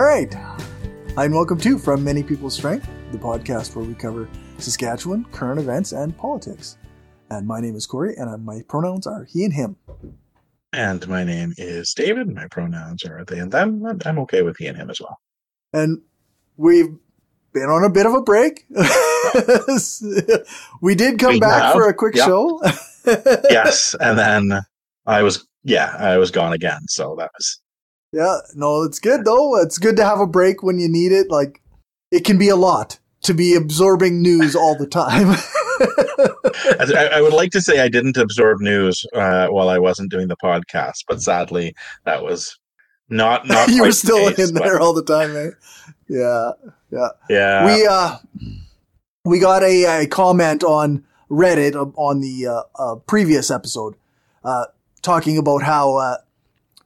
All right. Hi, and welcome to From Many People's Strength, the podcast where we cover Saskatchewan, current events, and politics. And my name is Corey, and uh, my pronouns are he and him. And my name is David. And my pronouns are they and them. I'm okay with he and him as well. And we've been on a bit of a break. we did come We back have, for a quick yeah. show. yes, and then I was yeah, I was gone again. So that was Yeah, no, it's good though. It's good to have a break when you need it. Like, it can be a lot to be absorbing news all the time. I, I would like to say I didn't absorb news uh, while I wasn't doing the podcast, but sadly that was not not. you were still case, in but there all the time, eh? Yeah, yeah. Yeah, we uh, we got a, a comment on Reddit uh, on the uh, uh, previous episode, uh, talking about how uh,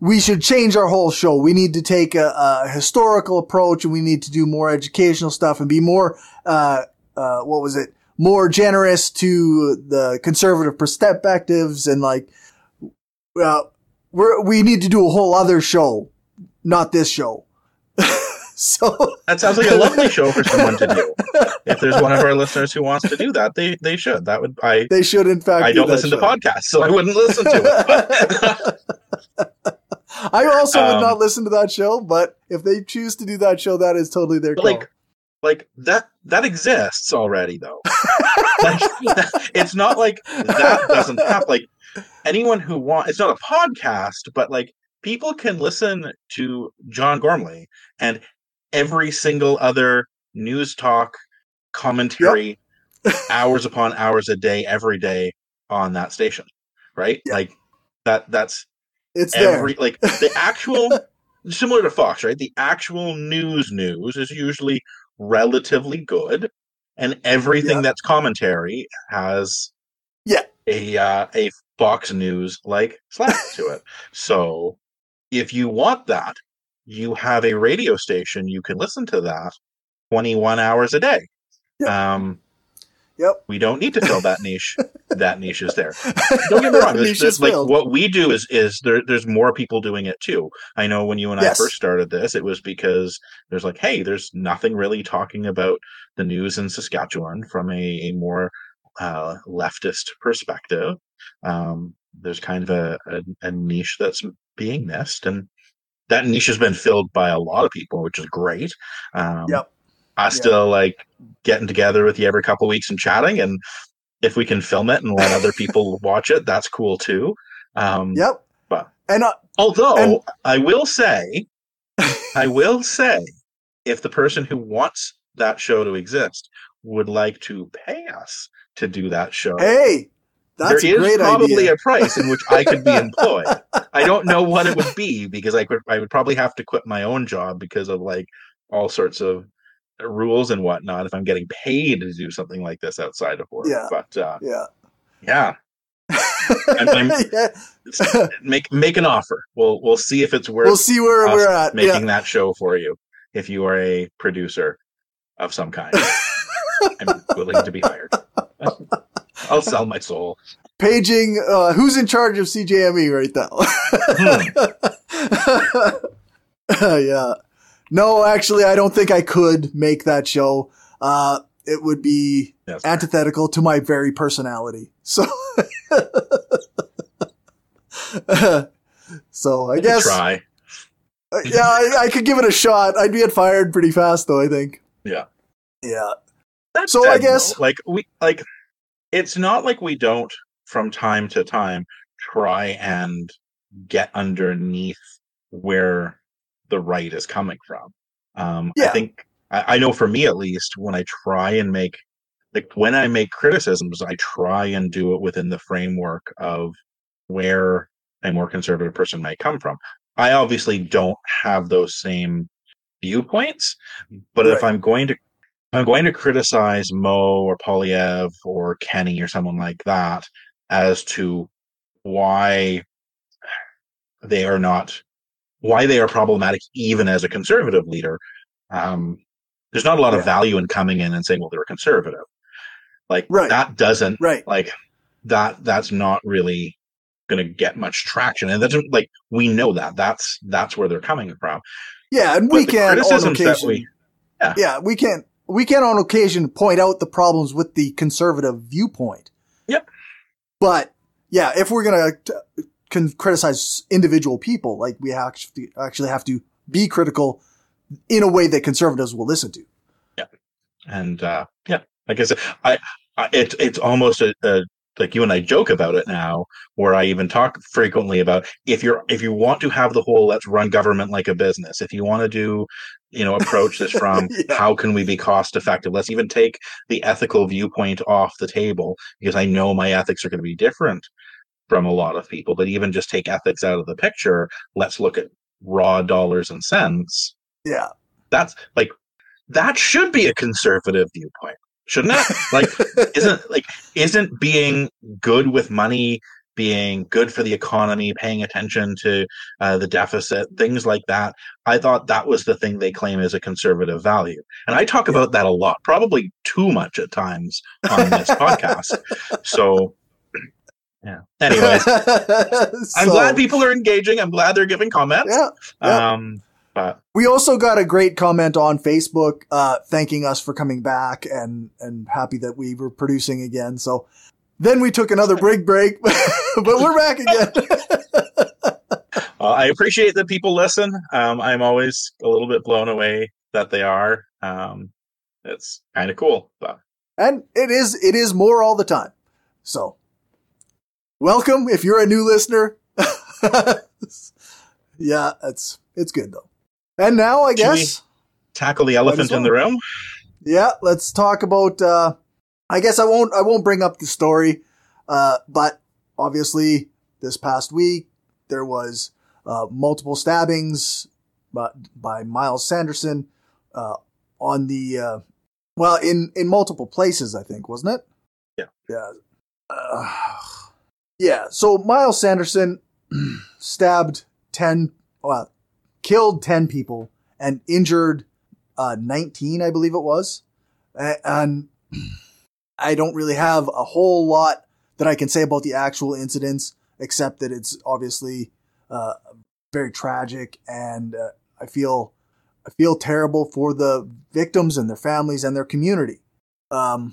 we should change our whole show. We need to take a, a historical approach, and we need to do more educational stuff and be more uh, uh, what was it? More generous to the conservative perspectives and like, uh, we're, we need to do a whole other show, not this show. so that sounds like a lovely show for someone to do. If there's one of our listeners who wants to do that, they they should. That would I. they should, in fact, I do don't listen to podcasts, so I wouldn't listen to it. I also would Um, not listen to that show, but if they choose to do that show, that is totally their call. like like that that exists already though like, that- it's not like that doesn't happen like anyone who wants it's not a podcast but like people can listen to john gormley and every single other news talk commentary hours upon hours a day every day on that station right Yep. like that that's it's there. every like the actual similar to Fox, right? The actual news news is usually relatively good, and everything Yeah. that's commentary has Yeah. a uh, a Fox News like slap to it. So if you want that, you have a radio station. You can listen to that twenty one hours a day. Yep. Um, Yep. we don't need to fill that niche. that niche is there don't get me wrong. There's, Niche there's like filled. what we do is is there. There's more people doing it too. I know when you and I first started this, it was because there's like, hey, there's nothing really talking about the news in Saskatchewan from a, a more uh, leftist perspective. Um, there's kind of a, a, a niche that's being missed, and that niche has been filled by a lot of people, which is great. Um, Yep. I Yeah. still like getting together with you every couple of weeks and chatting, and if we can film it and let other people watch it, that's cool too. Um, Yep. But- and uh, Although And- I will say, I will say, if the person who wants that show to exist would like to pay us to do that show, hey, that's there is great probably idea. a price in which I could be employed. I don't know what it would be because I could I would probably have to quit my own job because of like all sorts of rules and whatnot if I'm getting paid to do something like this outside of work. Yeah. But uh, yeah. yeah, I'm- yeah. make make an offer. We'll we'll see if it's worth We'll see where we're at. making Yeah. that show for you if you are a producer of some kind. I'm willing to be hired. I'll sell my soul. Paging, uh, who's in charge of CJME right now? yeah. No, actually, I don't think I could make that show. Uh, it would be antithetical to my very personality. So, so I guess, try. uh, yeah, I, I could give it a shot. I'd get fired pretty fast, though. I think. Yeah. Yeah. That So I guess- like we like it's not like we don't from time to time try and get underneath where the right is coming from. Um I think I, I know for me at least, when I try and make like when I make criticisms, I try and do it within the framework of where a more conservative person might come from. I obviously don't have those same viewpoints, but if I'm going to I'm going to criticize Moe or Poilievre or Kenney or someone like that as to why they are not why they are problematic even as a conservative leader. Um, there's not a lot of value in coming in and saying, well, they're a conservative. Like Right. that doesn't Right. like that that's not really going to get much traction and that's like we know that that's that's where they're coming from Yeah, and we can on occasion. we- yeah, we can we can on occasion point out the problems with the conservative viewpoint. Yep. But yeah, if we're gonna t- can criticize individual people, like we actually actually have to be critical in a way that conservatives will listen to. Yeah, and uh, yeah, like I said, I, I it's it's almost a, a like you and I joke about it now, where I even talk frequently about if you're if you want to have the whole let's run government like a business, if you want to do, you know, approach this from Yeah. how can we be cost effective, let's even take the ethical viewpoint off the table because I know my ethics are going to be different from a lot of people, but even just take ethics out of the picture, let's look at raw dollars and cents. Yeah. that's like that should be a conservative viewpoint shouldn't it? Like isn't like isn't being good with money being good for the economy paying attention to uh, the deficit things like that i thought that was the thing they claim as a conservative value. And i talk about that a lot probably too much at times on this podcast. So yeah anyways i'm glad people are engaging i'm glad they're giving comments Yeah. yeah. um but We also got a great comment on Facebook, uh, thanking us for coming back and, and happy that we were producing again. So then we took another break break, but we're back again. Uh, I appreciate that people listen. Um, I'm always a little bit blown away that they are. Um, it's kind of cool. But and it is, it is more all the time. So welcome if you're a new listener. yeah, it's, it's good though. And now I we- guess. tackle the elephant in the room. Yeah, let's talk about. Uh, I guess I won't. I won't bring up the story, uh, but obviously, this past week there was uh, multiple stabbings by, by Miles Sanderson uh, on the uh, well in in multiple places. I think wasn't it? Yeah. Yeah. Uh, yeah. So Miles Sanderson stabbed ten, well, killed ten people and injured uh, 19, I believe it was. And I don't really have a whole lot that I can say about the actual incidents, except that it's obviously uh, very tragic, and uh, I feel I feel terrible for the victims and their families and their community. Um,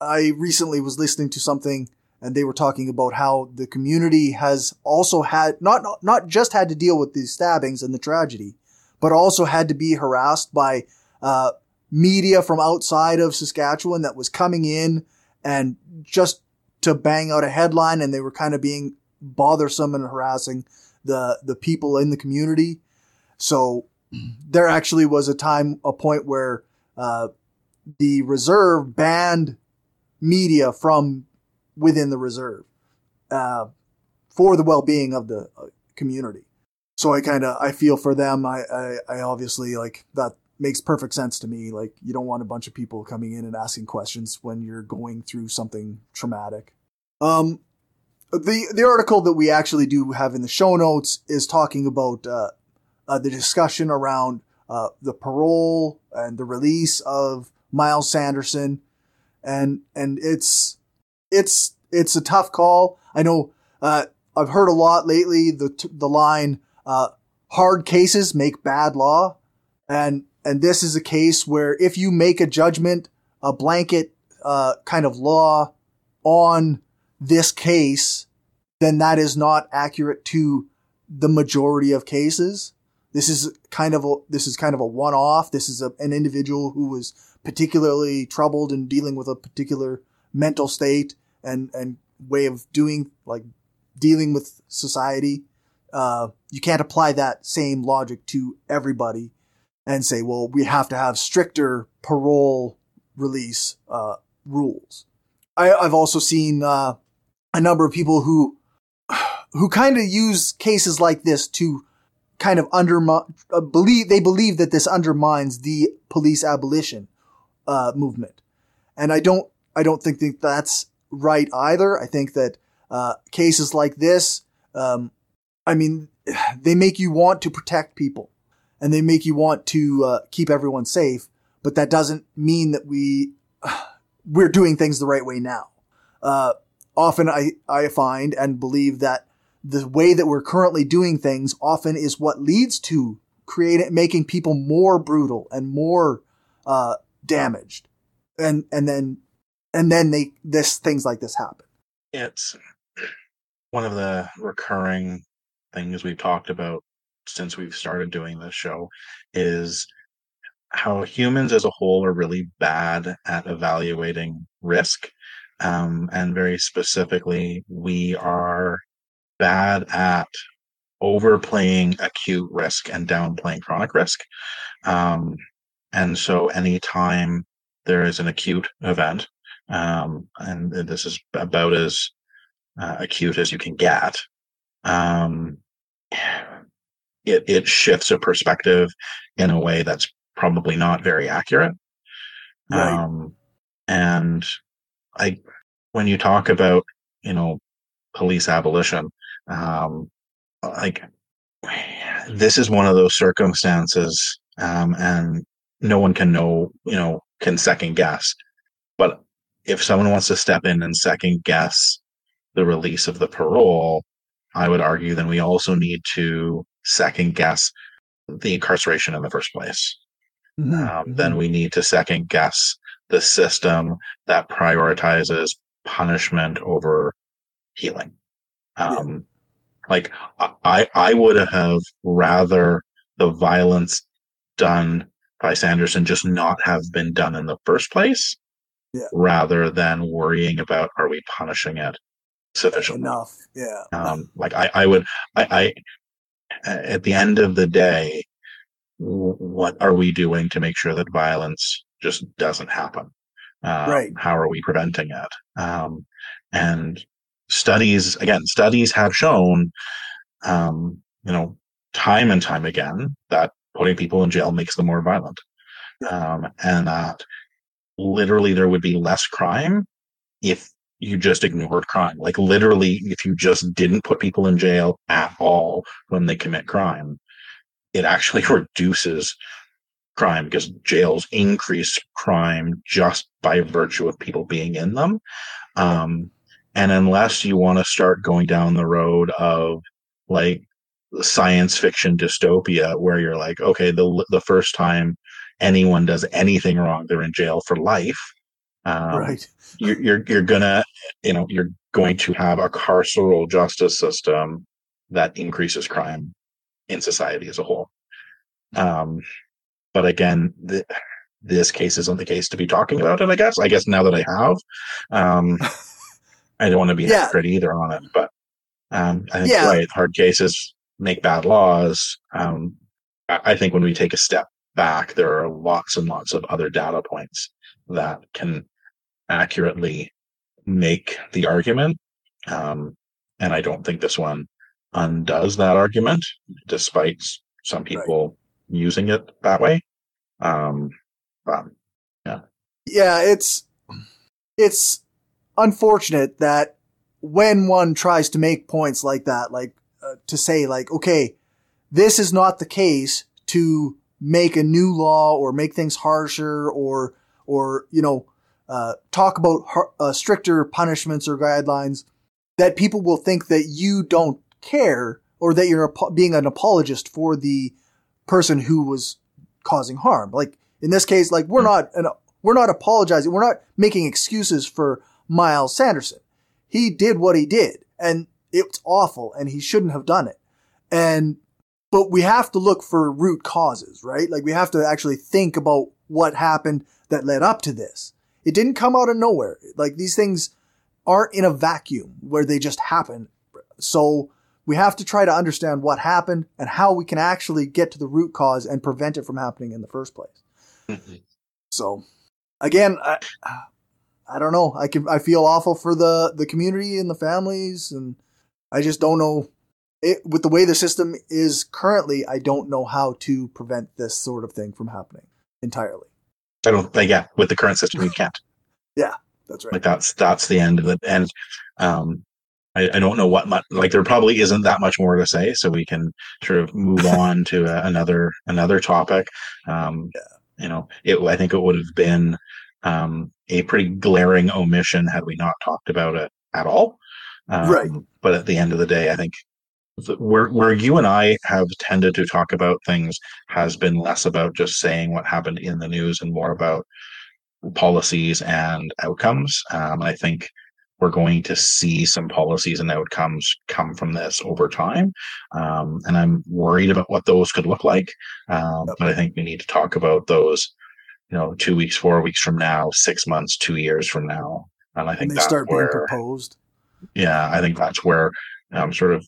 I recently was listening to something, and they were talking about how the community has also had not not, just had to deal with these stabbings and the tragedy, but also had to be harassed by uh, media from outside of Saskatchewan that was coming in and just to bang out a headline, and they were kind of being bothersome and harassing the the people in the community. So there actually was a time, a point where uh, the reserve banned media from within the reserve uh, for the well being of the uh, community so I kind of I feel for them. I, I I obviously like that makes perfect sense to me. Like you don't want a bunch of people coming in and asking questions when you're going through something traumatic. Um, the the article that we actually do have in the show notes is talking about uh, uh, the discussion around uh, the parole and the release of Miles Sanderson, and and it's it's it's a tough call. I know uh, I've heard a lot lately the the line uh, hard cases make bad law, and and this is a case where if you make a judgment, a blanket uh, kind of law on this case, then that is not accurate to the majority of cases. This is kind of a this is kind of a one off. This is a, an individual who was particularly troubled and dealing with a particular mental state and and way of doing like dealing with society. Uh, you can't apply that same logic to everybody and say, well, we have to have stricter parole release uh, rules. I, I've also seen uh, a number of people who who kind of use cases like this to kind of undermine uh, believe they believe that this undermines the police abolition uh, movement, and I don't I don't think, think that's right either. I think that uh, cases like this, um, I mean, they make you want to protect people, and they make you want to uh, keep everyone safe. But that doesn't mean that we we're doing things the right way now. Uh, often I, I find and believe that the way that we're currently doing things often is what leads to creating making people more brutal and more uh, damaged, and and then and then they this things like this happen. It's one of the recurring things we've talked about since we've started doing this show is how humans as a whole are really bad at evaluating risk. Um, and very specifically, we are bad at overplaying acute risk and downplaying chronic risk. Um, and so anytime there is an acute event, um, and this is about as uh, acute as you can get, um, it, it shifts a perspective in a way that's probably not very accurate. Right. Um, and I, when you talk about, you know, police abolition, um, like this is one of those circumstances, um, and no one can know, you know, can second guess. But if someone wants to step in and second guess the release of the parole, I would argue then we also need to second guess the incarceration in the first place. Mm-hmm. Um, mm-hmm. then we need to second guess the system that prioritizes punishment over healing. Um. Like I, I would have rather the violence done by Sanderson just not have been done in the first place, yeah. rather than worrying about are we punishing it sufficiently enough? Yeah. Um, like I, I would, I, I, at the end of the day, what are we doing to make sure that violence just doesn't happen? Um, right. How are we preventing it? Um, and studies, again, studies have shown, um, you know, time and time again that putting people in jail makes them more violent. Um, and that literally there would be less crime if you just ignored crime. Like literally, if you just didn't put people in jail at all when they commit crime, it actually reduces crime because jails increase crime just by virtue of people being in them. Um, and unless you want to start going down the road of like science fiction dystopia where you're like, okay, the the first time anyone does anything wrong, they're in jail for life. Um, right. You're, you're you're gonna you know you're going to have a carceral justice system that increases crime in society as a whole. Um, but again, the, this case isn't the case to be talking about it. I guess. I guess now that I have, um, I don't want to be yeah. hypocrite either on it. But um, I think yeah. right, hard cases make bad laws. Um, I think when we take a step back, there are lots and lots of other data points that can accurately make the argument. Um, and I don't think this one undoes that argument, despite some people right. using it that way. Um, but, yeah. Yeah, it's it's unfortunate that when one tries to make points like that, like uh, to say like, okay, this is not the case to make a new law or make things harsher or or you know uh, talk about uh, stricter punishments or guidelines that people will think that you don't care or that you're being an apologist for the person who was causing harm. Like in this case, like we're not an, we're not apologizing. We're not making excuses for Miles Sanderson. He did what he did and it's awful and he shouldn't have done it. And, but we have to look for root causes, right? Like we have to actually think about what happened that led up to this. It didn't come out of nowhere. Like these things aren't in a vacuum where they just happen. So we have to try to understand what happened and how we can actually get to the root cause and prevent it from happening in the first place. Mm-hmm. So again, I, I don't know. I can, I feel awful for the, the community and the families and I just don't know it, with the way the system is currently, I don't know how to prevent this sort of thing from happening entirely. I don't yeah, with the current system you can't. yeah, that's right. Like that's that's the end of it. And um I, I don't know what much like there probably isn't that much more to say, so we can sort of move on to a, another another topic. Um yeah. you know, it I think it would have been um a pretty glaring omission had we not talked about it at all. Um, right. But at the end of the day, I think where where you and I have tended to talk about things has been less about just saying what happened in the news and more about policies and outcomes. Um, I think we're going to see some policies and outcomes come from this over time. Um, and I'm worried about what those could look like. Um, but I think we need to talk about those, you know, two weeks, four weeks from now, six months, two years from now. And I think and they start where, being proposed. Yeah, I think that's where um, sort of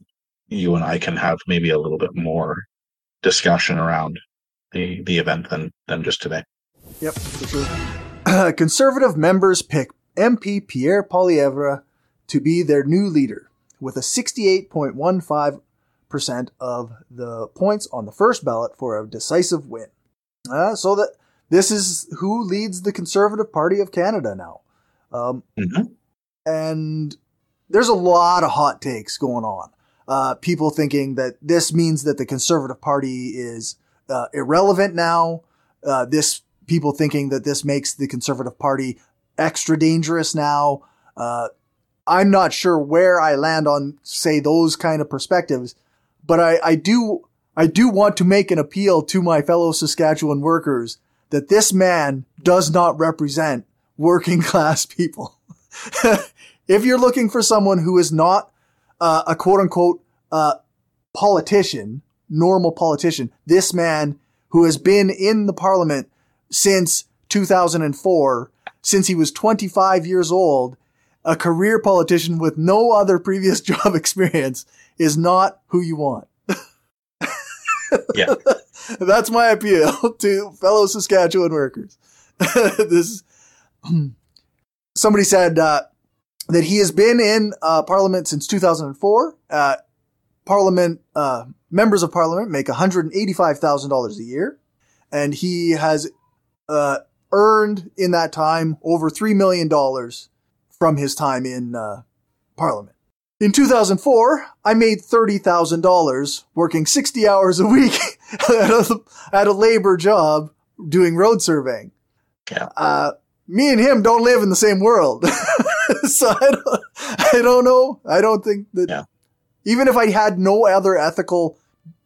you and I can have maybe a little bit more discussion around the the event than than just today. Yep, for sure. conservative members pick MP Pierre Poilievre to be their new leader with a 68.15% of the points on the first ballot for a decisive win. Uh, so that this is who leads the Conservative Party of Canada now. Um, mm-hmm. And there's a lot of hot takes going on. Uh, people thinking that this means that the Conservative Party is uh, irrelevant now. Uh, this people thinking that this makes the Conservative Party extra dangerous now. Uh, I'm not sure where I land on, say, those kind of perspectives, but I, I do, I do want to make an appeal to my fellow Saskatchewan workers that this man does not represent working class people. if you're looking for someone who is not uh, a quote unquote uh, politician, normal politician, this man who has been in the parliament since 2004 since he was 25 years old, a career politician with no other previous job experience is not who you want. yeah. That's my appeal to fellow Saskatchewan workers. this somebody said uh, that he has been in uh, Parliament since 2004. Uh, Parliament uh, members of Parliament make $185,000 a year, and he has uh, earned in that time over $3 million from his time in uh, Parliament. In 2004, I made $30,000 working 60 hours a week at, a, at, a, labor job doing road surveying. Yeah. Uh, me and him don't live in the same world. so I don't, I don't know. I don't think that yeah. even if I had no other ethical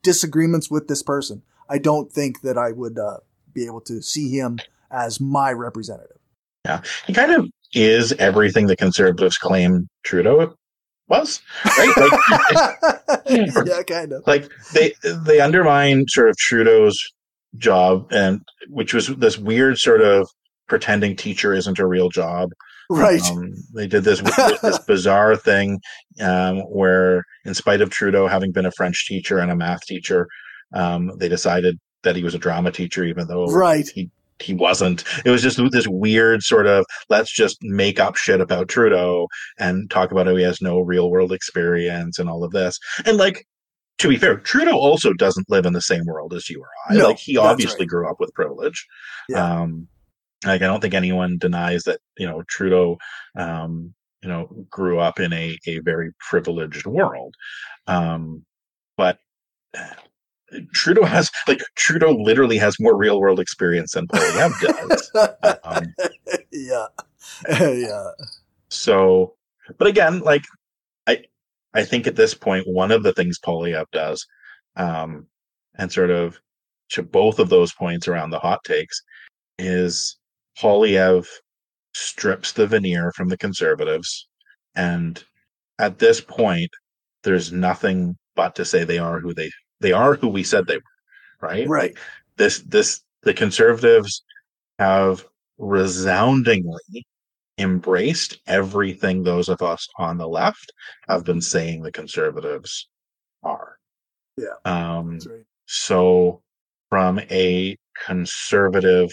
disagreements with this person, I don't think that I would uh, be able to see him as my representative. Yeah, he kind of is everything the conservatives claim Trudeau was, right? Like, yeah, kind of. Like they they undermine sort of Trudeau's job, and which was this weird sort of pretending teacher isn't a real job. Right. Um, they did this this bizarre thing um, where, in spite of Trudeau having been a French teacher and a math teacher, um, they decided that he was a drama teacher, even though right. he he wasn't. It was just this weird sort of let's just make up shit about Trudeau and talk about how he has no real world experience and all of this. And like to be fair, Trudeau also doesn't live in the same world as you or I. No, like he obviously right. grew up with privilege. Yeah. Um, like I don't think anyone denies that you know Trudeau, um, you know, grew up in a a very privileged world. Um, but Trudeau has like Trudeau literally has more real world experience than Poilievre does. um, yeah, yeah. So, but again, like I, I think at this point, one of the things Poilievre does, um, and sort of to both of those points around the hot takes, is Poilievre strips the veneer from the conservatives, and at this point, there's nothing but to say they are who they they are who we said they were, right? Right. This this the conservatives have resoundingly embraced everything those of us on the left have been saying the conservatives are. Yeah. Um, right. So, from a conservative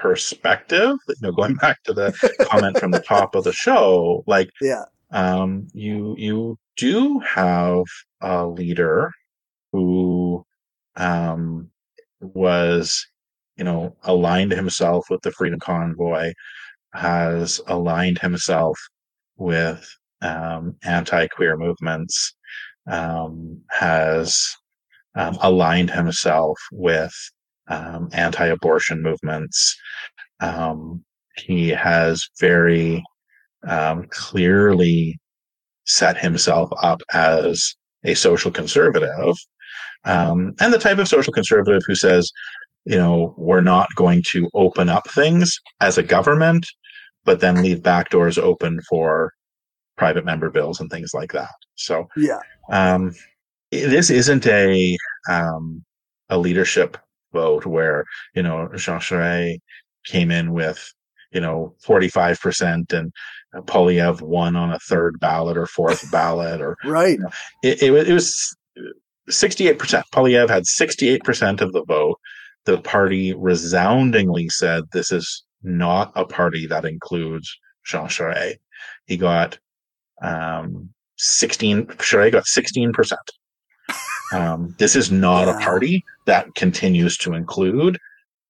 perspective, you know, going back to the comment from the top of the show, like, yeah, um, you you do have a leader who um, was, you know, aligned himself with the Freedom Convoy, has aligned himself with um, anti-queer movements, um, has um, aligned himself with um, anti-abortion movements. Um, he has very clearly set himself up as a social conservative, um, and the type of social conservative who says, you know, we're not going to open up things as a government, but then leave back doors open for private member bills and things like that. So yeah, um, this isn't a um, a leadership vote where you know Jean Charest came in with you know 45 percent and Poilievre won on a third ballot or fourth ballot or right. You know, it, it, it was 68 percent. Poilievre had 68 percent of the vote. The party resoundingly said this is not a party that includes Jean Charest. He got um, 16, Charest got 16%. Um, this is not yeah. a party that continues to include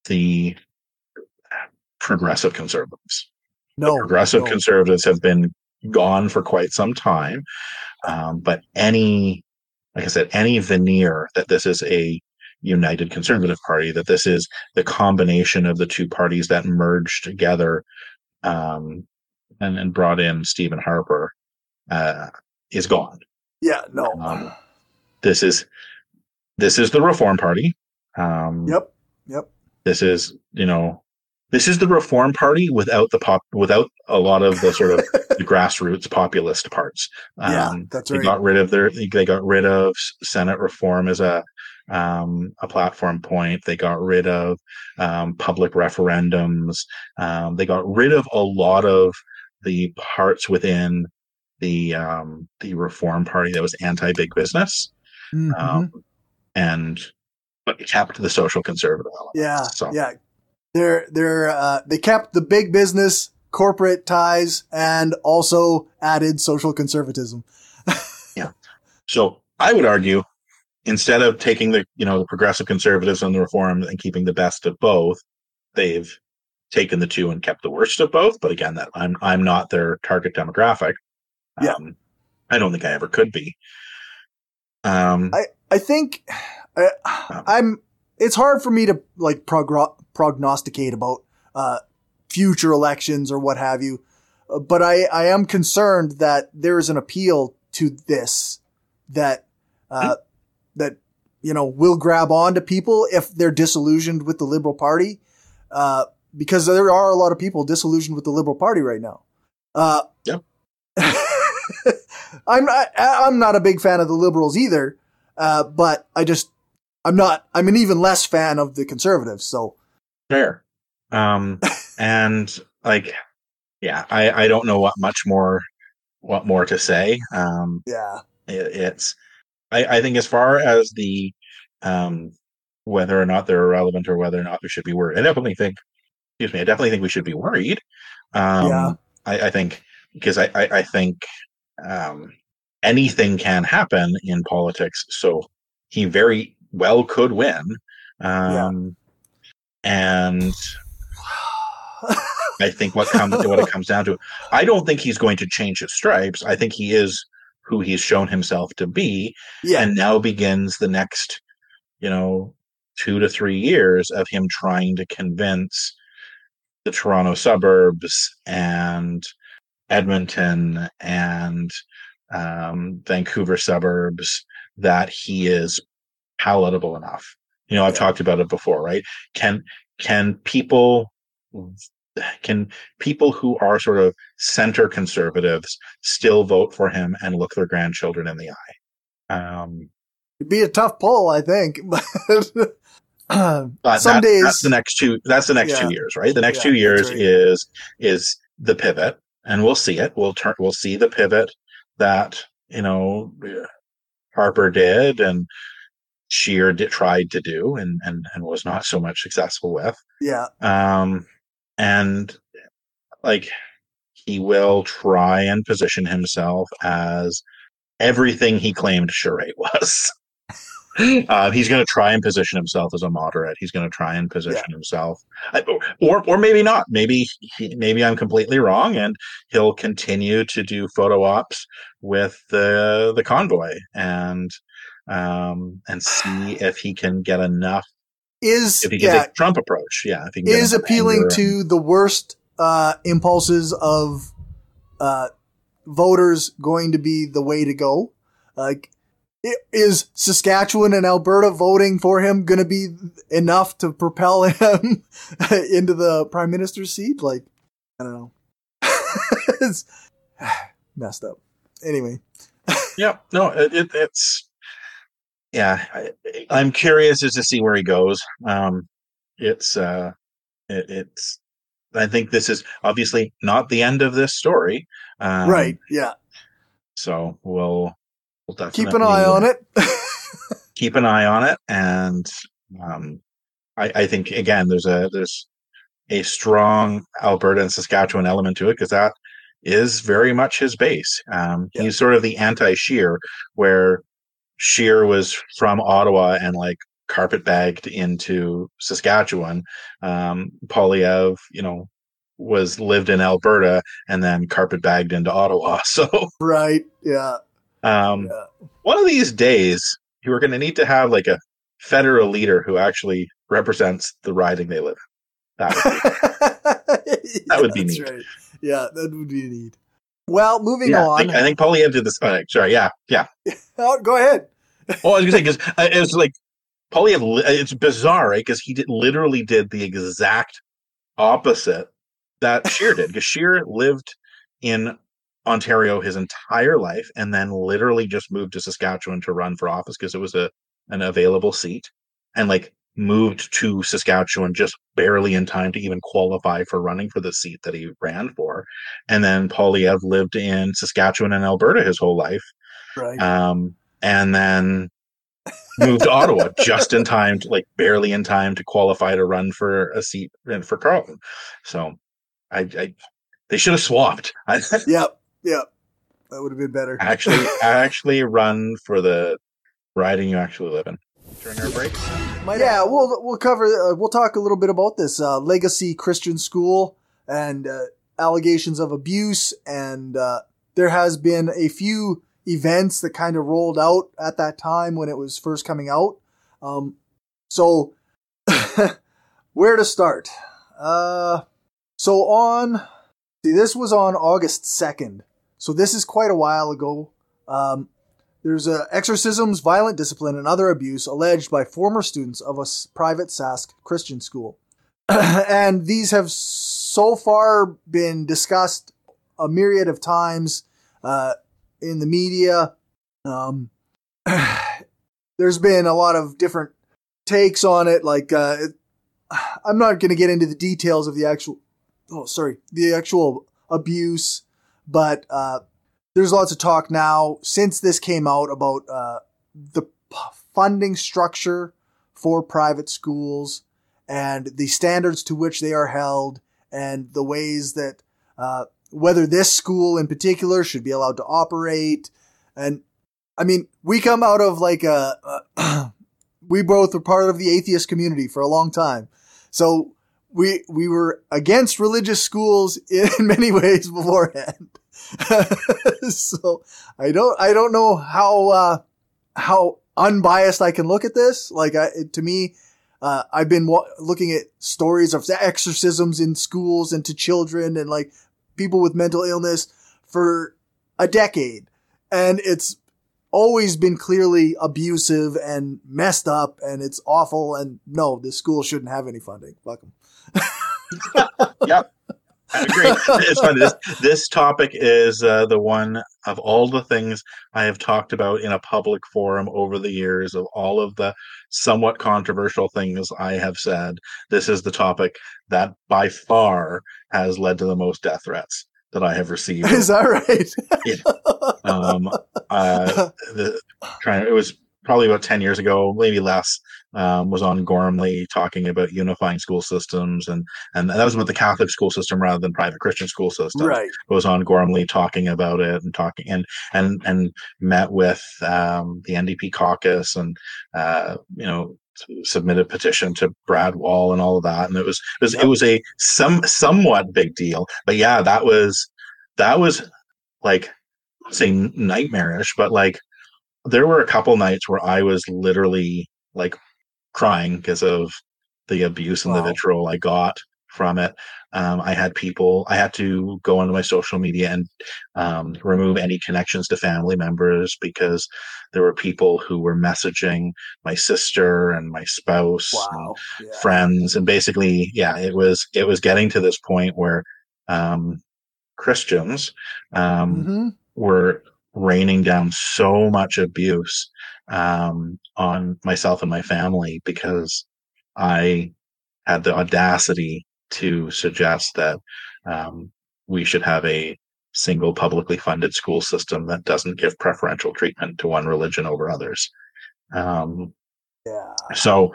the progressive conservatives. No, the progressive no. conservatives have been gone for quite some time. Um, but any, like I said, any veneer that this is a united conservative party, that this is the combination of the two parties that merged together um, and, and brought in Stephen Harper uh, is gone. Yeah, no. Um, this is this is the Reform Party. Um, yep, yep. This is you know this is the Reform Party without the pop without a lot of the sort of the grassroots populist parts. Um, yeah, that's right. They got rid of their they got rid of Senate reform as a um, a platform point. They got rid of um, public referendums. Um, they got rid of a lot of the parts within the um, the Reform Party that was anti big business, mm-hmm. um, and but it kept the social conservative element. Yeah, so. yeah. They're they're uh, they kept the big business corporate ties and also added social conservatism. yeah. So I would argue instead of taking the you know the progressive conservatives and the reform and keeping the best of both, they've taken the two and kept the worst of both. But again, that I'm I'm not their target demographic. Yeah. Um, I don't think I ever could be. Um, I I think I, I'm. It's hard for me to like progro- prognosticate about uh, future elections or what have you, uh, but I I am concerned that there is an appeal to this that uh, mm-hmm. that you know will grab on to people if they're disillusioned with the Liberal Party, uh, because there are a lot of people disillusioned with the Liberal Party right now. Uh, yep. I'm not, I'm not a big fan of the liberals either, uh, but I just I'm not I'm an even less fan of the conservatives. So fair, um, and like yeah, I I don't know what much more what more to say. Um, yeah, it, it's I I think as far as the um whether or not they're irrelevant or whether or not we should be worried, I definitely think excuse me, I definitely think we should be worried. Um, yeah. I, I think because I, I, I think um, anything can happen in politics. So he very well could win. Um, yeah. And I think what comes what it comes down to, I don't think he's going to change his stripes. I think he is who he's shown himself to be. Yeah. And now begins the next, you know, two to three years of him trying to convince the Toronto suburbs and Edmonton and um, Vancouver suburbs that he is palatable enough. You know, I've yeah. talked about it before, right? Can can people can people who are sort of center conservatives still vote for him and look their grandchildren in the eye? Um, It'd be a tough poll, I think. but some that, days that's the next two. That's the next yeah. two years, right? The next yeah, two years right. is is the pivot, and we'll see it. We'll turn. We'll see the pivot that you know Harper did and Scheer did, tried to do and, and and was not so much successful with. Yeah. Um, and like he will try and position himself as everything he claimed Charest was. Uh, he's going to try and position himself as a moderate. He's going to try and position yeah. himself, or or maybe not. Maybe he, maybe I'm completely wrong, and he'll continue to do photo ops with the the convoy and um and see if he can get enough. Is if he can yeah, take Trump approach, yeah, if he is appealing to and, the worst uh, impulses of uh, voters going to be the way to go? Like is Saskatchewan and Alberta voting for him going to be enough to propel him into the prime minister's seat? Like, I don't know. it's messed up. Anyway. yeah, no, it, it, it's yeah. I, am curious as to see where he goes. Um, it's uh, it, it's. I think this is obviously not the end of this story. Um, right. Yeah. So we'll we'll keep an eye on it. keep an eye on it, and um, I, I think again, there's a there's a strong Alberta and Saskatchewan element to it because that is very much his base. Um, yeah. He's sort of the anti-Scheer, where Scheer was from Ottawa and like carpet bagged into Saskatchewan. Um, Poilievre, you know, was lived in Alberta and then carpet bagged into Ottawa. So right, yeah. Um, yeah. One of these days, you are going to need to have like a federal leader who actually represents the riding they live in. That would be, that would be neat. Right. Yeah, that would be neat. Well, moving yeah, on. I think, I think Poilievre did this. Uh, sorry, yeah, yeah. oh, go ahead. well, I was going to say because uh, it was like Poilievre. It's bizarre, right? Because he did literally did the exact opposite that Scheer did. Because Scheer lived in Ontario his entire life and then literally just moved to Saskatchewan to run for office because it was a an available seat. And like moved to Saskatchewan just barely in time to even qualify for running for the seat that he ran for. And then Poilievre lived in Saskatchewan and Alberta his whole life. Right. Um, and then moved to Ottawa just in time to like barely in time to qualify to run for a seat for Carleton. So I, I they should have swapped. yep. Yep. That would have been better. actually actually run for the riding you actually live in during our break? yeah, we'll we'll cover. Uh, we'll talk a little bit about this uh, legacy Christian school and uh, allegations of abuse, and uh, there has been a few events that kind of rolled out at that time when it was first coming out. Um, so, where to start? Uh, so on, see, this was on August second. So this is quite a while ago. Um, there's exorcisms, violent discipline, and other abuse alleged by former students of a private Sask Christian school. and these have so far been discussed a myriad of times uh, in the media. Um, there's been a lot of different takes on it. Like, uh, it, I'm not going to get into the details of the actual, oh, sorry, the actual abuse, but uh, there's lots of talk now since this came out about uh, the p- funding structure for private schools and the standards to which they are held and the ways that uh, whether this school in particular should be allowed to operate. And i mean we come out of like a, we both were part of the atheist community for a long time. So we we were against religious schools in many ways beforehand so I don't I don't know how uh, how unbiased I can look at this. Like I, to me, uh, I've been wa- looking at stories of exorcisms in schools and to children and like people with mental illness for a decade, and it's always been clearly abusive and messed up, and it's awful. And no, this school shouldn't have any funding. Fuck them. yep. I agree. it's funny. This this topic is uh, the one of all the things I have talked about in a public forum over the years of all of the somewhat controversial things I have said. This is the topic that by far has led to the most death threats that I have received. Is that right? yeah. Um, uh, the, trying, it was probably about 10 years ago, maybe less, um, was on Gormley talking about unifying school systems. And, and that was about the Catholic school system rather than private Christian school system. Right. It was on Gormley talking about it and talking and, and, and met with, um, the NDP caucus and, uh, you know, submitted a petition to Brad Wall and all of that. And it was, it was, it was a some, somewhat big deal, but yeah, that was, that was like, say nightmarish, but like, there were a couple nights where I was literally like crying because of the abuse and wow. the vitriol I got from it. Um, I had people, I had to go onto my social media and um, remove any connections to family members because there were people who were messaging my sister and my spouse, Wow. and Yeah. friends, and basically, yeah, it was it was getting to this point where um, Christians um, hmm were raining down so much abuse um, on myself and my family because I had the audacity to suggest that um, we should have a single publicly funded school system that doesn't give preferential treatment to one religion over others. Um, Yeah. so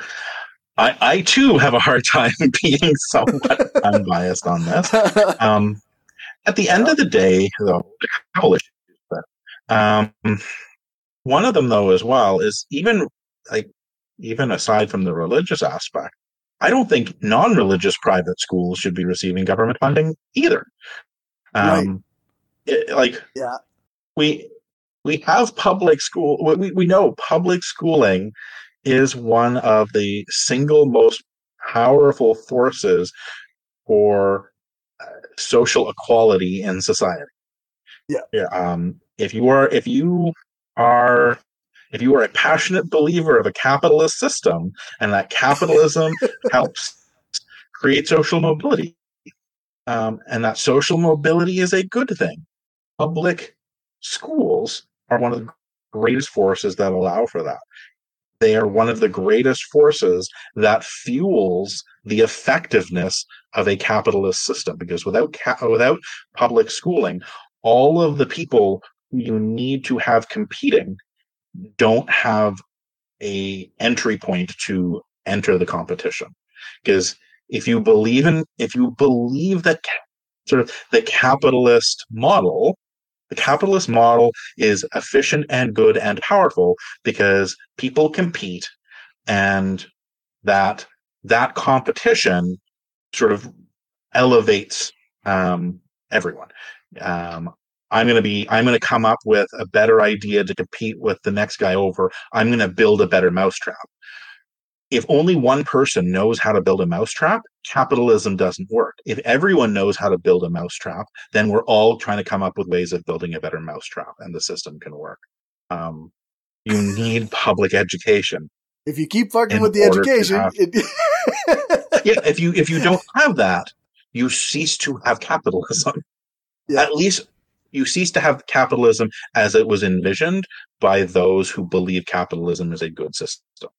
I, I too have a hard time being somewhat unbiased on this. Um, at the end of the day, though, issues. But, um, one of them, though, as well, is even like even aside from the religious aspect, I don't think non-religious private schools should be receiving government funding either. Um, it- like yeah. we we have public school. We we know public schooling is one of the single most powerful forces for uh, social equality in society. Yeah. Um, if you are if you are if you are a passionate believer of a capitalist system and that capitalism helps create social mobility, um, and that social mobility is a good thing, public schools are one of the greatest forces that allow for that. They are one of the greatest forces that fuels the effectiveness of a capitalist system because without ca- without public schooling, all of the people you need to have competing don't have a entry point to enter the competition. Because if you believe in if you believe that sort of the capitalist model the capitalist model is efficient and good and powerful because people compete and that that competition sort of elevates um, everyone. Um, i'm going to be i'm going to come up with a better idea to compete with the next guy over i'm going to build a better mousetrap if only one person knows how to build a mousetrap capitalism doesn't work if everyone knows how to build a mousetrap then we're all trying to come up with ways of building a better mousetrap and the system can work um, you need public education If you keep fucking with the education, have- it, yeah, if you if you don't have that, you cease to have capitalism. Yeah. At least you cease to have capitalism as it was envisioned by those who believe capitalism is a good system.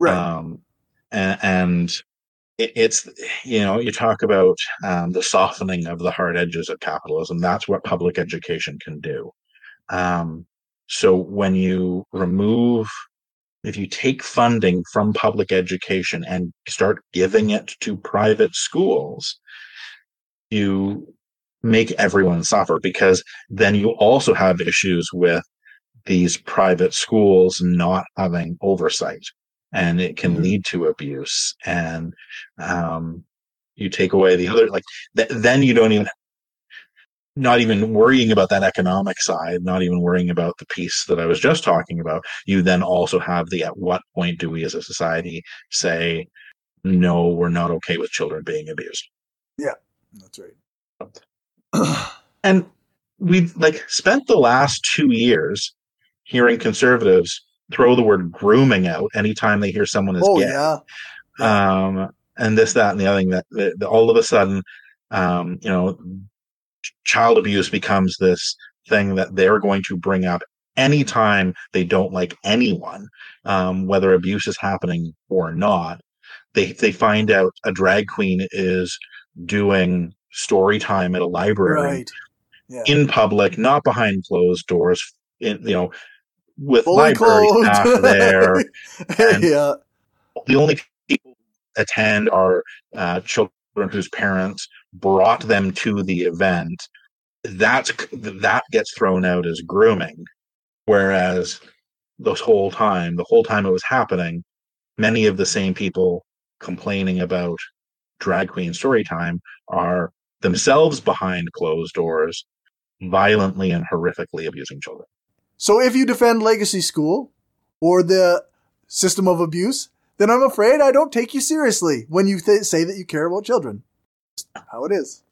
right. Um, and, and it, it's you know you talk about um, the softening of the hard edges of capitalism. That's what public education can do. Um, so when you remove if you take funding from public education and start giving it to private schools, you make everyone suffer because then you also have issues with these private schools not having oversight and it can Mhm. lead to abuse and um, you take away the other like th- then you don't even not even worrying about that economic side, not even worrying about the piece that I was just talking about, you then also have the at what point do we as a society say, no, we're not okay with children being abused? Yeah. That's right. And we've like spent the last two years hearing conservatives throw the word grooming out anytime they hear someone is oh gay. yeah. um, and this, that, and the other thing that, that, that all of a sudden, um, you know, child abuse becomes this thing that they're going to bring up anytime they don't like anyone, um, whether abuse is happening or not. They they find out a drag queen is doing story time at a library Right. Yeah. in public, not behind closed doors. In you know, with Fully library clothed. staff there and- yeah. the only people attend are uh, children whose parents brought them to the event. That's that gets thrown out as grooming, whereas this whole time, the whole time it was happening, many of the same people complaining about drag queen story time are themselves behind closed doors, violently and horrifically abusing children. So if you defend legacy school or the system of abuse, then I'm afraid I don't take you seriously when you th- say that you care about children. how it is.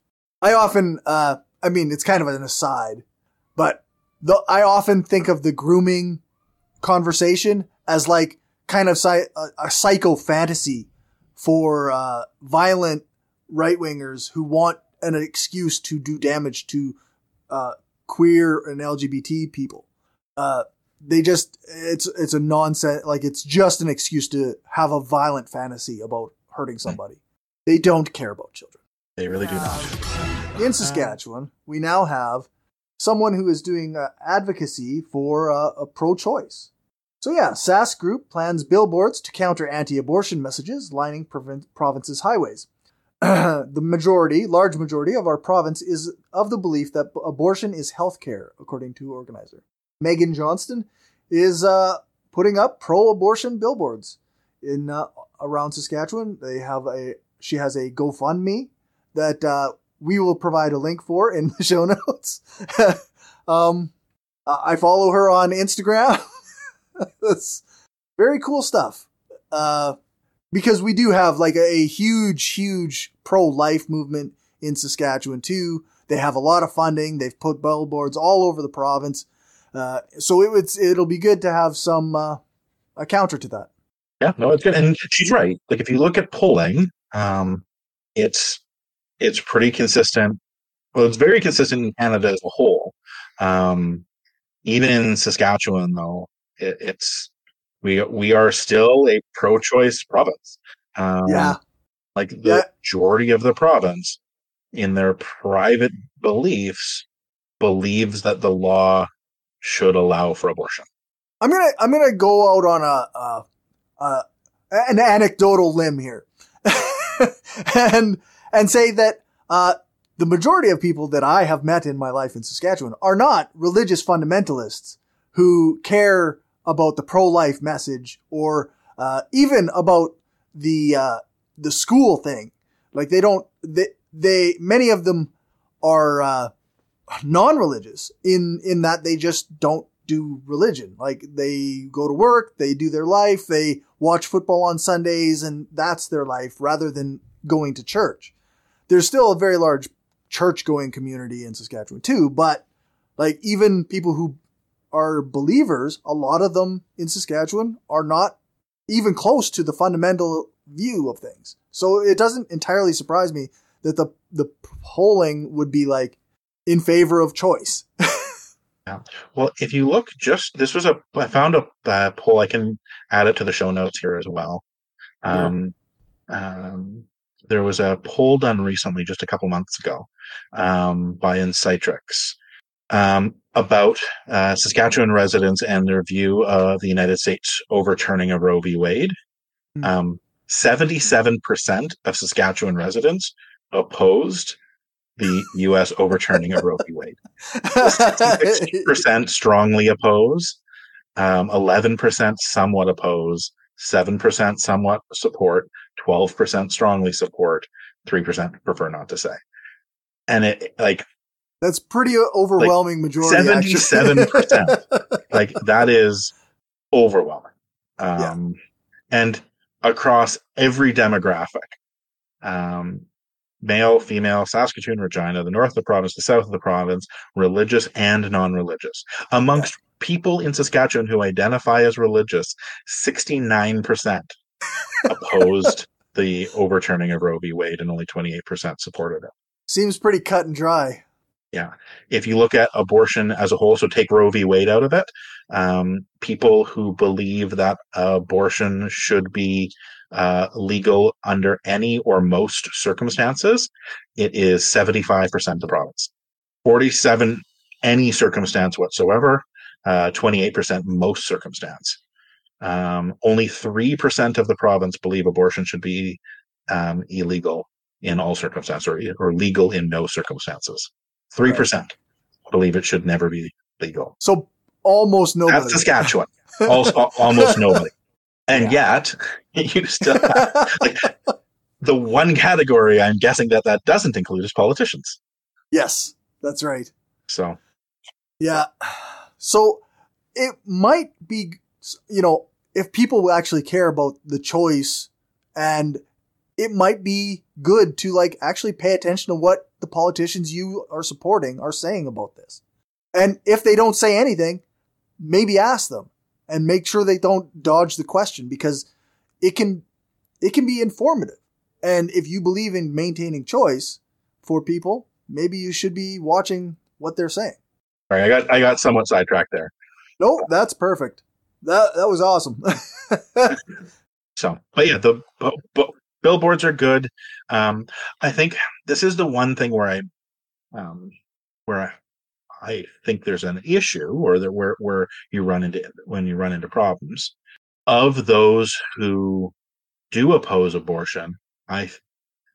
I often, uh, I mean, it's kind of an aside, but the, I often think of the grooming conversation as like kind of sci- a, a psycho fantasy for uh, violent right wingers who want an excuse to do damage to uh, queer and LGBT people. Uh, they just it's it's a nonsense like it's just an excuse to have a violent fantasy about hurting somebody. They don't care about children. They really do not. In Saskatchewan, we now have someone who is doing uh, advocacy for uh, a pro-choice. So yeah, Sask Group plans billboards to counter anti-abortion messages lining provin- province's highways. the majority, large majority of our province is of the belief that abortion is health care, according to organizer. Megan Johnston is uh, putting up pro-abortion billboards in uh, around Saskatchewan. They have a she has a GoFundMe that uh, we will provide a link for in the show notes. um, I follow her on Instagram. That's very cool stuff. Uh, because we do have like a, a huge, huge pro-life movement in Saskatchewan too. They have a lot of funding. They've put billboards all over the province. Uh, so it would, it'll be good to have some, uh, a counter to that. Yeah, no, it's good. And she's right. Like if you look at polling, um, it's it's pretty consistent. Well, it's very consistent in Canada as a whole. Um, even in Saskatchewan, though, it, it's we we are still a pro-choice province. Um, Yeah. like the Yeah. majority of the province, in their private beliefs, believes that the law should allow for abortion. I'm gonna I'm gonna go out on a, a, a an anecdotal limb here, and and say that uh, the majority of people that I have met in my life in Saskatchewan are not religious fundamentalists who care about the pro life message or uh, even about the uh, the school thing. Like they don't they they many of them are uh, non-religious in in that they just don't do religion. Like they go to work, they do their life, they watch football on Sundays, and that's their life rather than going to church. There's still a very large church going community in Saskatchewan too, but like even people who are believers, a lot of them in Saskatchewan are not even close to the fundamental view of things. So it doesn't entirely surprise me that the the polling would be like in favor of choice. yeah. Well, if you look, just this was a I found a uh, poll. I can add it to the show notes here as well. Um, um, there was a poll done recently, just a couple months ago, um, by Insightrix, um, about uh, Saskatchewan residents and their view of the United States overturning of Roe v. Wade. Hmm. Um, Seventy-seven percent of Saskatchewan residents opposed the U.S. overturning of Roe v. Wade. 66% strongly oppose, um, 11% somewhat oppose, 7% somewhat support, 12% strongly support, 3% prefer not to say. And it, like, That's pretty overwhelming majority. 77%. like that is overwhelming. Yeah. Um, and across every demographic, um, male, female, Saskatoon, Regina, the north of the province, the south of the province, religious and non-religious. Amongst people in Saskatchewan who identify as religious, 69% opposed the overturning of Roe v. Wade and only 28% supported it Seems pretty cut and dry. If you look at abortion as a whole, so take Roe v. Wade out of it, um, people who believe that abortion should be uh, legal under any or most circumstances, it is 75% of the province. 47, any circumstance whatsoever, uh, 28% most circumstance. Um, only 3% of the province believe abortion should be um, illegal in all circumstances or, or legal in no circumstances. Three percent believe it should never be legal. So almost nobody. That's Saskatchewan. Also, almost nobody. And yet, you still have, like the one category I'm guessing that that doesn't include is politicians. yes, that's right. So Yeah. So it might be, you know, if people will actually care about the choice and it might be good to like actually pay attention to what the politicians you are supporting are saying about this. And if they don't say anything, maybe ask them and make sure they don't dodge the question because it can it can be informative. And if you believe in maintaining choice for people, maybe you should be watching what they're saying. All right, I got I got somewhat sidetracked there. Nope, that's perfect. That that was awesome. so, but yeah, the but, but billboards are good. Um, I think this is the one thing where I, um, where I, I think there's an issue, or that where where you run into when you run into problems. Of those who do oppose abortion, I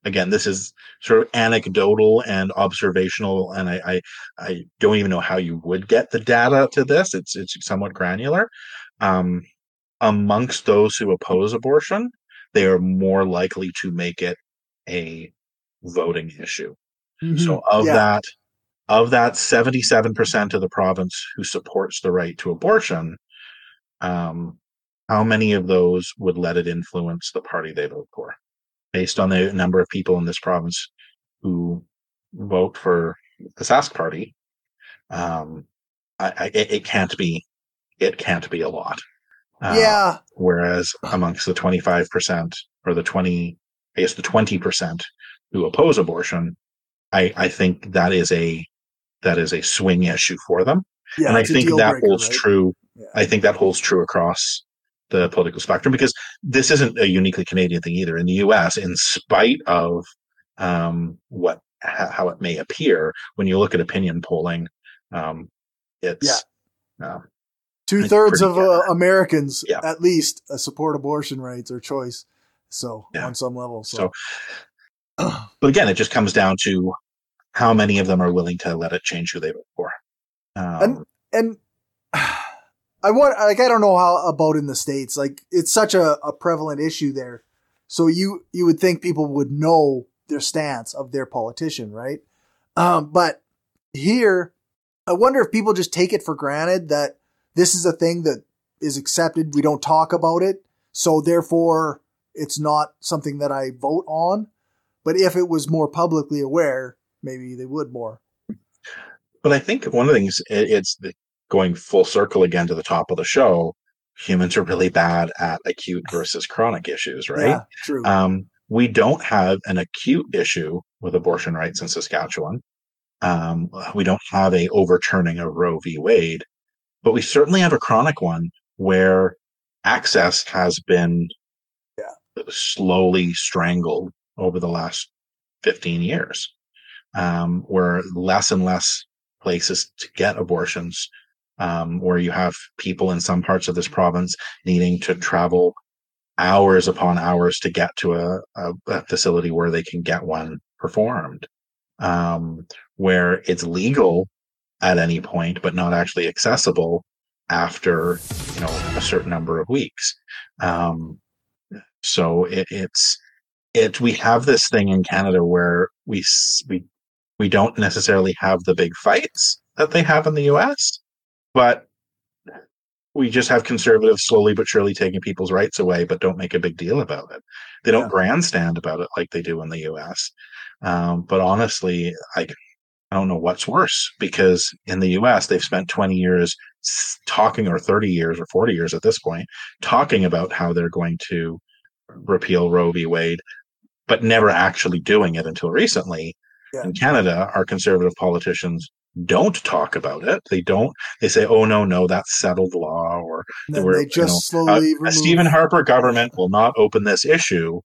again, this is sort of anecdotal and observational, and I, I, I don't even know how you would get the data to this. It's it's somewhat granular. Um, amongst those who oppose abortion, they are more likely to make it a voting issue. Mm-hmm. So of yeah. that, of that 77% of the province who supports the right to abortion, um, how many of those would let it influence the party they vote for? Based on the number of people in this province who vote for the Sask party, um, I, I, it, it can't be, it can't be a lot. Uh, yeah. Whereas amongst the 25% or the 20, I guess the 20% who oppose abortion, I, I think that is a, that is a swing issue for them. Yeah, and I think that breaker, holds right? true. Yeah. I think that holds true across the political spectrum because this isn't a uniquely Canadian thing either. In the U.S., in spite of um, what how it may appear when you look at opinion polling, um, it's yeah. Uh, two thirds of uh, Americans yeah. at least uh, support abortion rights or choice. So yeah. on some level, so. so but again, it just comes down to how many of them are willing to let it change who they vote for. Um, and and I want like I don't know how about in the states. Like it's such a, a prevalent issue there. So you you would think people would know their stance of their politician, right? Um, but here, I wonder if people just take it for granted that this is a thing that is accepted. We don't talk about it. So therefore, it's not something that I vote on. But if it was more publicly aware, maybe they would more. But I think one of the things it's going full circle again to the top of the show. Humans are really bad at acute versus chronic issues, right? Yeah, true. Um, we don't have an acute issue with abortion rights in Saskatchewan. Um, we don't have a overturning of Roe v. Wade, but we certainly have a chronic one where access has been yeah. slowly strangled over the last 15 years, um, where less and less places to get abortions, um, where you have people in some parts of this province needing to travel hours upon hours to get to a, a, a facility where they can get one performed, um, where it's legal at any point, but not actually accessible after you know a certain number of weeks. Um, so it, it's it we have this thing in Canada where we we we don't necessarily have the big fights that they have in the U.S., but we just have conservatives slowly but surely taking people's rights away, but don't make a big deal about it. They don't yeah. grandstand about it like they do in the U.S. Um, but honestly, like I don't know what's worse because in the US, they've spent 20 years talking, or 30 years, or 40 years at this point, talking about how they're going to repeal Roe v. Wade, but never actually doing it until recently. Yeah. In Canada, our conservative politicians don't talk about it. They don't. They say, "Oh no, no, that's settled law," or they just you know, slowly. Uh, a Stephen Harper government will not open this issue,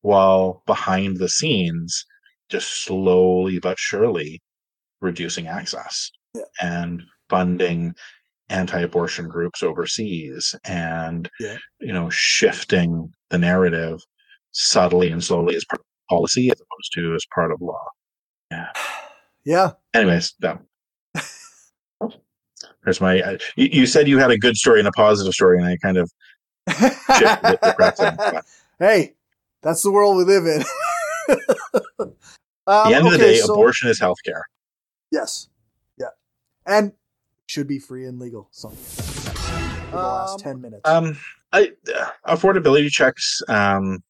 while behind the scenes, just slowly but surely reducing access yeah. and funding anti-abortion groups overseas and yeah. you know shifting the narrative subtly and slowly as part of policy as opposed to as part of law. Yeah. Yeah. Anyways no. There's my uh, you, said you had a good story and a positive story and i kind of hey that's the world we live in. Um, the end of the day so, abortion is healthcare Yes. Yeah. And should be free and legal. So the last um, 10 minutes. Um, I, uh, affordability checks. Um,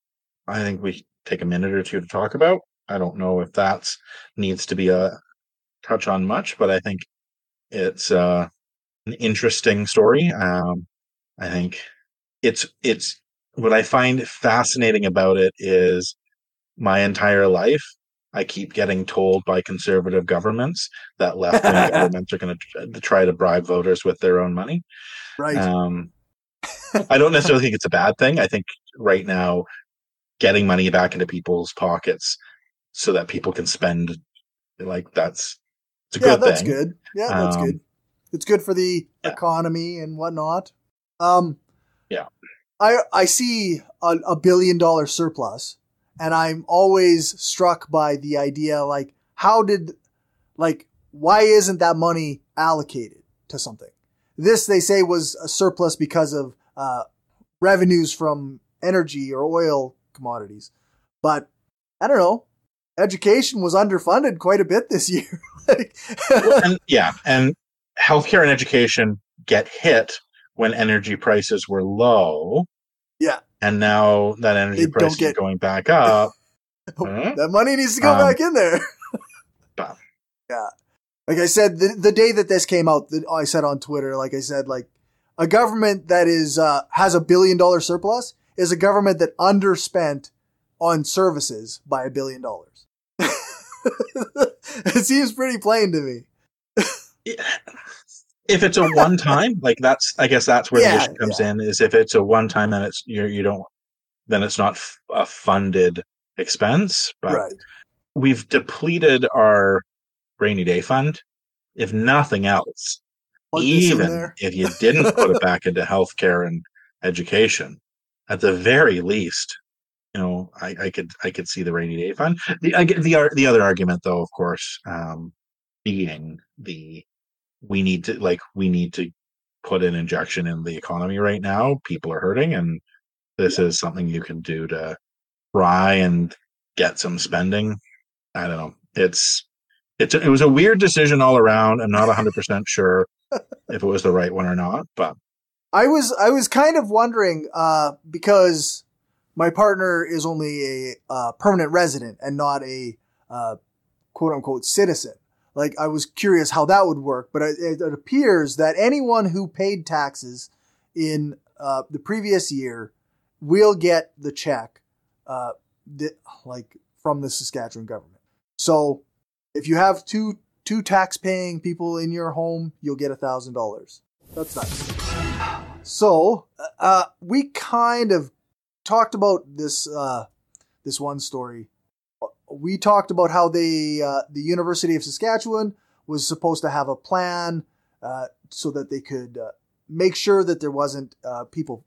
I think we take a minute or two to talk about. I don't know if that's needs to be a touch on much, but I think it's uh, an interesting story. Um, I think it's it's what I find fascinating about it is my entire life I keep getting told by conservative governments that left wing governments are going to try to bribe voters with their own money. Right. Um, I don't necessarily think it's a bad thing. I think right now, getting money back into people's pockets so that people can spend like that's it's a good thing. yeah, good that's thing. good. Yeah, that's Um, good. It's good for the yeah. economy and whatnot. Um, Yeah. I I see a, a billion dollar surplus, and I'm always struck by the idea like how did like why isn't that money allocated to something? This they say was a surplus because of uh, revenues from energy or oil commodities, but I don't know. Education was underfunded quite a bit this year. like, and yeah, and healthcare and education get hit when energy prices were low. Yeah. And now that energy price get- is going back up. huh? that money needs to go Um, back in there. but- yeah. Like I said, the, the day that this came out, the, I said on Twitter, like I said, like a government that is, uh, has a billion dollar surplus is a government that underspent on services by a billion dollars. it seems pretty plain to me. If it's a one time, like that's I guess that's where Yeah, the issue comes in is if it's a one time and it's you you don't then it's not f- a funded expense. But right. we've depleted our rainy day fund. If nothing else, even if you didn't put it back into healthcare and education, at the very least, you know, I, I could I could see the rainy day fund. The I the the other argument, though, of course, um, being the we need to like we need to put an injection in the economy right now. People are hurting, and this is something you can do to try and get some spending. I don't know. It's it's it was a weird decision all around. I'm not 100 percent sure if it was the right one or not, but I was I was kind of wondering uh, because my partner is only a uh, permanent resident and not a uh, quote unquote citizen. Like I was curious how that would work, but it, it appears that anyone who paid taxes in uh, the previous year will get the check, uh, th- like from the Saskatchewan government. So if you have two two tax paying people in your home, you'll get a thousand dollars. That's nice. So uh, we kind of talked about this uh, this one story. We talked about how they uh, the University of Saskatchewan was supposed to have a plan uh, so that they could uh, make sure that there wasn't uh, people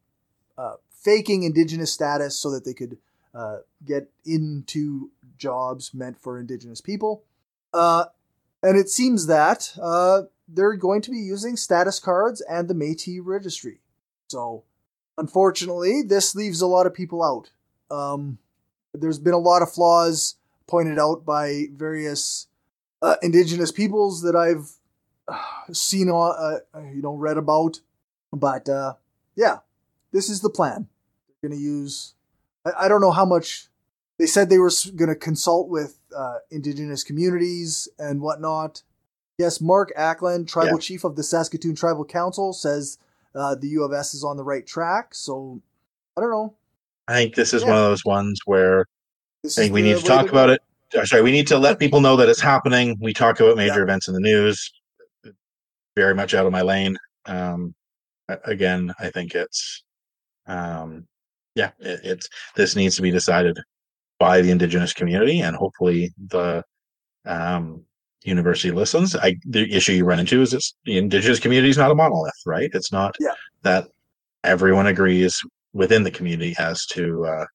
uh, faking Indigenous status so that they could get into jobs meant for Indigenous people. And it seems that they're going to be using status cards and the Métis registry. So, unfortunately, this leaves a lot of people out. Um, there's been a lot of flaws pointed out by various uh, Indigenous peoples that I've uh, seen, uh, you know, read about. But uh, yeah, this is the plan. They're going to use. I, I don't know how much. They said they were going to consult with uh, Indigenous communities and whatnot. Yes, Mark Arcand, tribal Yeah. chief of the Saskatoon Tribal Council, says uh, the U of S is on the right track. So I don't know. I think this is Yeah. one of those ones where This I think we need to talk go. about it. Uh, Sorry, we need to let people know that it's happening. We talk about major Yeah. events in the news. Very much out of my lane. Um, again, I think it's, um, yeah, it, it's this needs to be decided by the indigenous community, and hopefully the um, university listens. I the issue you run into is it's the indigenous community is not a monolith, right? It's not Yeah. that everyone agrees within the community as to uh,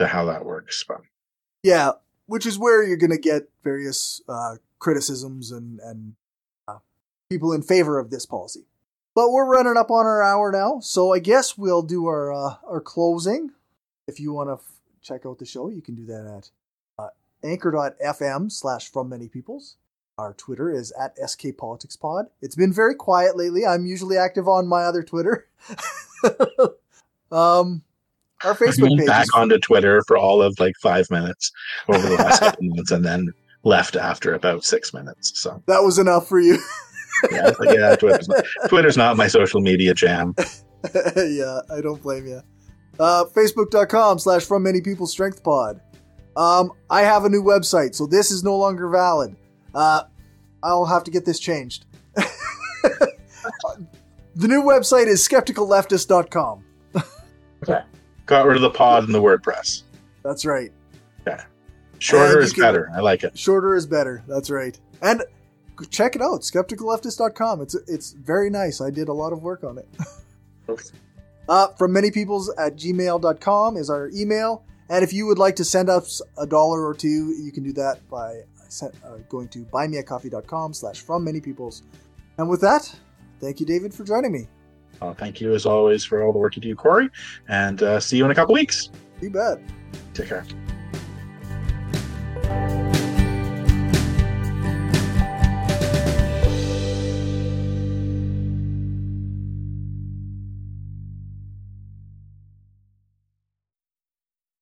to how that works. But Yeah, which is where you're going to get various uh, criticisms and and uh, people in favor of this policy. But we're running up on our hour now, so I guess we'll do our uh, our closing. If you want to f- check out the show, you can do that at uh, anchor.fm slash from many peoples. Our Twitter is at skpoliticspod. It's been very quiet lately. I'm usually active on my other Twitter. um, our Facebook went page. back is- onto Twitter for all of like five minutes over the last couple months, and then left after about six minutes. So that was enough for you. yeah, but yeah, Twitter's not, Twitter's not my social media jam. yeah, I don't blame you. Uh, Facebook.com slash From Many People Strength Pod. Um, I have a new website, so this is no longer valid. Uh, I'll have to get this changed. the new website is skepticalleftist.com. Got rid of the pod and the WordPress. That's right. Yeah. Shorter is can- better. I like it. Shorter is better. That's right. And check it out, skepticalleftist.com. It's it's very nice. I did a lot of work on it. Uh, from many peoples at gmail.com is our email. And if you would like to send us a dollar or two, you can do that by uh, going to buymeacoffee.com slash from many peoples. And with that, thank you, David, for joining me. Uh, thank you as always for all the work you do, Corey, and uh, see you in a couple weeks. You bet. Take care.